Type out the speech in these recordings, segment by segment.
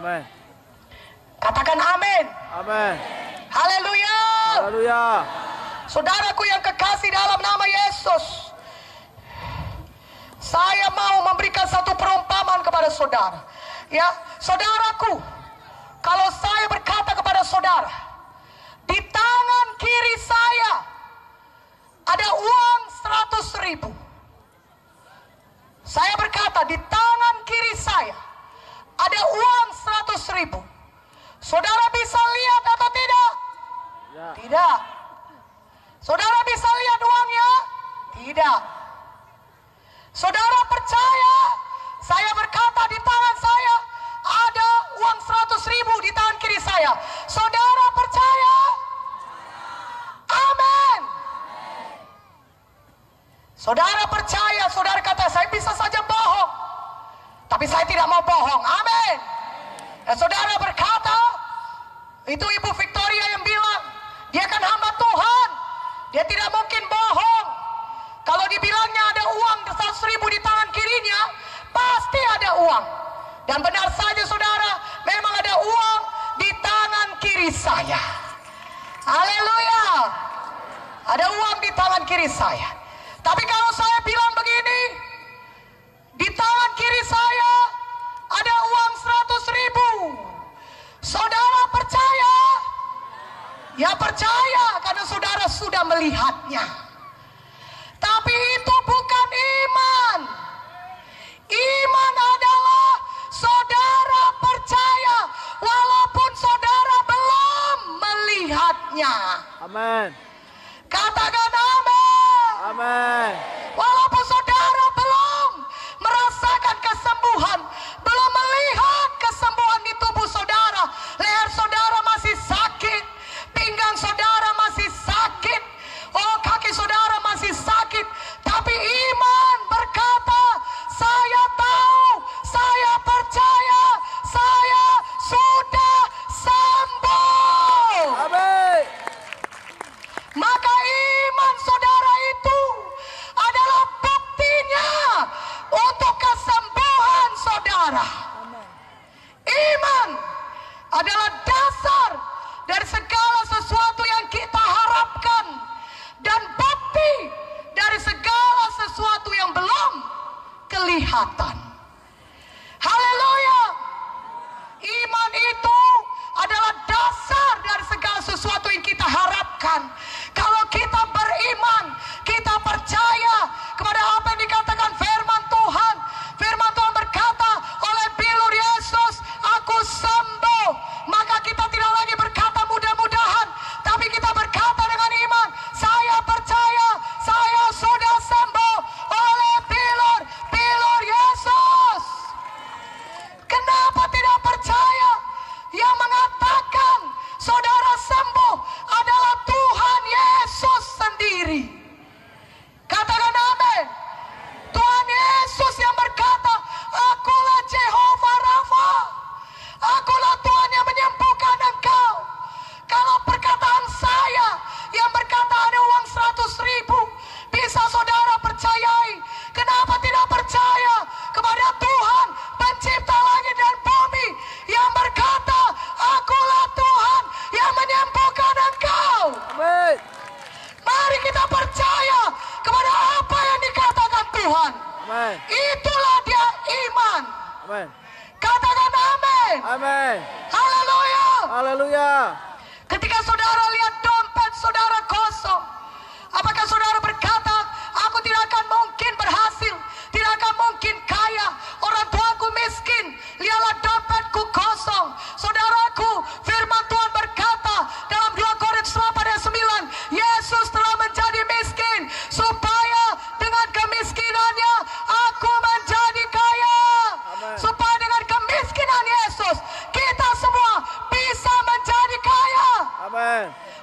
Amin. Katakan amin. Amin. Haleluya. Haleluya. Saudaraku yang kekasih dalam nama Yesus. Saya mau memberikan satu perumpamaan kepada saudara. Ya, saudaraku, kalau saya berkata kepada saudara, di tangan kiri saya ada uang 100 ribu. Saya berkata, di tangan kiri saya ada uang 100 ribu. Saudara bisa lihat atau tidak? Ya. Tidak. Saudara bisa lihat uangnya? Tidak. Saudara percaya? Saya berkata di tangan saya ada uang 100 ribu di tangan kiri saya. Saudara percaya? Amin. Saudara percaya, saudara kata saya bisa saja bohong. Tapi saya tidak mau bohong. Amin. Dan saudara berkata, itu Ibu Victoria yang bilang, dia kan hamba Tuhan. Dia tidak mungkin bohong. Kalau dibilangnya ada uang 100 ribu di tangan kirinya, pasti ada uang. Dan benar saja saudara, memang ada uang di tangan kiri saya. Haleluya. Ada uang di tangan kiri saya. Tapi kalau saya bilang begini, di tangan kiri saya ada uang 100 ribu. Saudara percaya? Ya percaya karena sudah melihatnya. Tapi itu bukan iman. Iman adalah saudara percaya walaupun saudara belum melihatnya. Amin. Katakan amin. Amin. Iman adalah dasar dari segala sesuatu yang kita harapkan dan bukti dari segala sesuatu yang belum kelihatan. Amin. Katakan amin. Amin. Haleluya. Haleluya. Ketika saudara lihat dompet saudara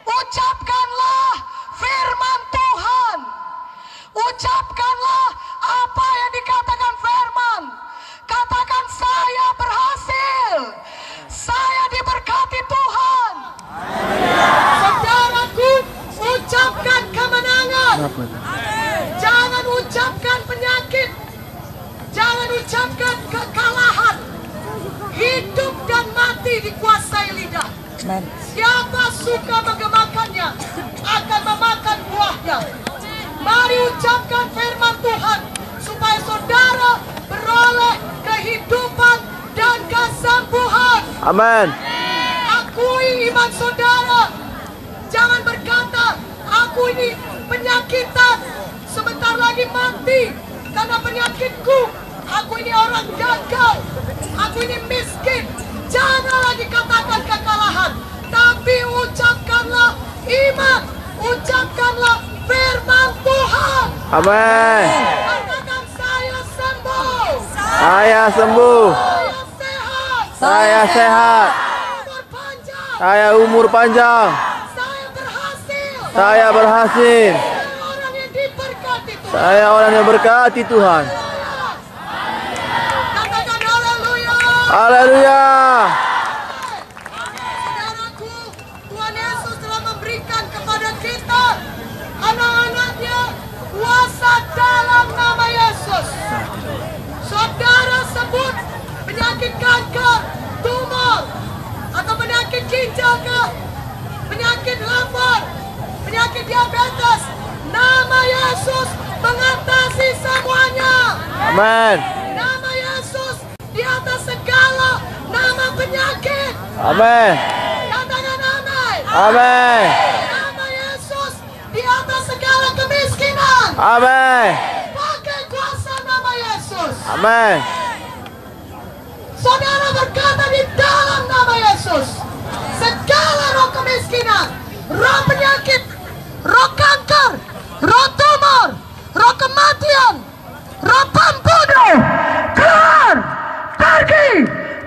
Ucapkanlah firman Tuhan. Ucapkanlah apa yang dikatakan firman. Katakan saya berhasil. Saya diberkati Tuhan. Saudaraku, ucapkan kemenangan. Jangan ucapkan penyakit. Jangan ucapkan kekalahan. Hidup dan mati dikuasai lidah. Siapa suka menggemakannya akan memakan buahnya. Mari ucapkan firman Tuhan supaya saudara beroleh kehidupan dan kesembuhan. Amin. Akui iman saudara. Jangan berkata, aku ini penyakitan. Sebentar lagi mati karena penyakitku. Aku ini orang gagal. Aku ini miskin. Jangan lagi katakan kekalahan. Amin. Saya sembuh. Saya sembuh. Saya sehat. Saya sehat. Umur panjang. Saya umur panjang. Saya berhasil. Saya berhasil. Saya orang yang berkati Tuhan. Haleluya. Haleluya. Saudaraku, Tuhan Yesus telah memberikan kepada kita anak-anaknya kuasa dalam nama Yesus. Saudara sebut penyakit kanker, tumor, atau penyakit ginjal ke, penyakit lapar, penyakit diabetes. Nama Yesus mengatasi semuanya. Amin. Nama Yesus di atas segala nama penyakit. Amin. Katakan amin. Amin. Nama Yesus di atas segala kemiskinan. Amin. Pakai kuasa nama Yesus. Amin. Saudara berkata di dalam nama Yesus. Segala roh kemiskinan, roh penyakit, roh kanker, roh tumor, roh kematian, roh pembunuh. Keluar, pergi,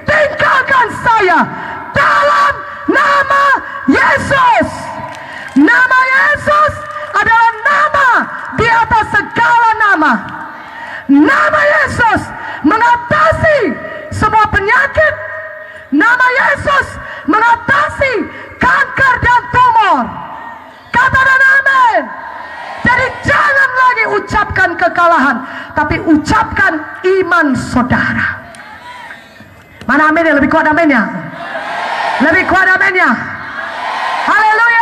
tinggalkan saya dalam nama Yesus. Nama Yesus adalah nama di atas segala nama. Nama Yesus mengatasi semua penyakit. Nama Yesus mengatasi kanker dan tumor. Katakan amin. Jadi jangan lagi ucapkan kekalahan, tapi ucapkan iman saudara. Mana amin yang lebih kuat aminnya? Lebih kuat aminnya. Haleluya.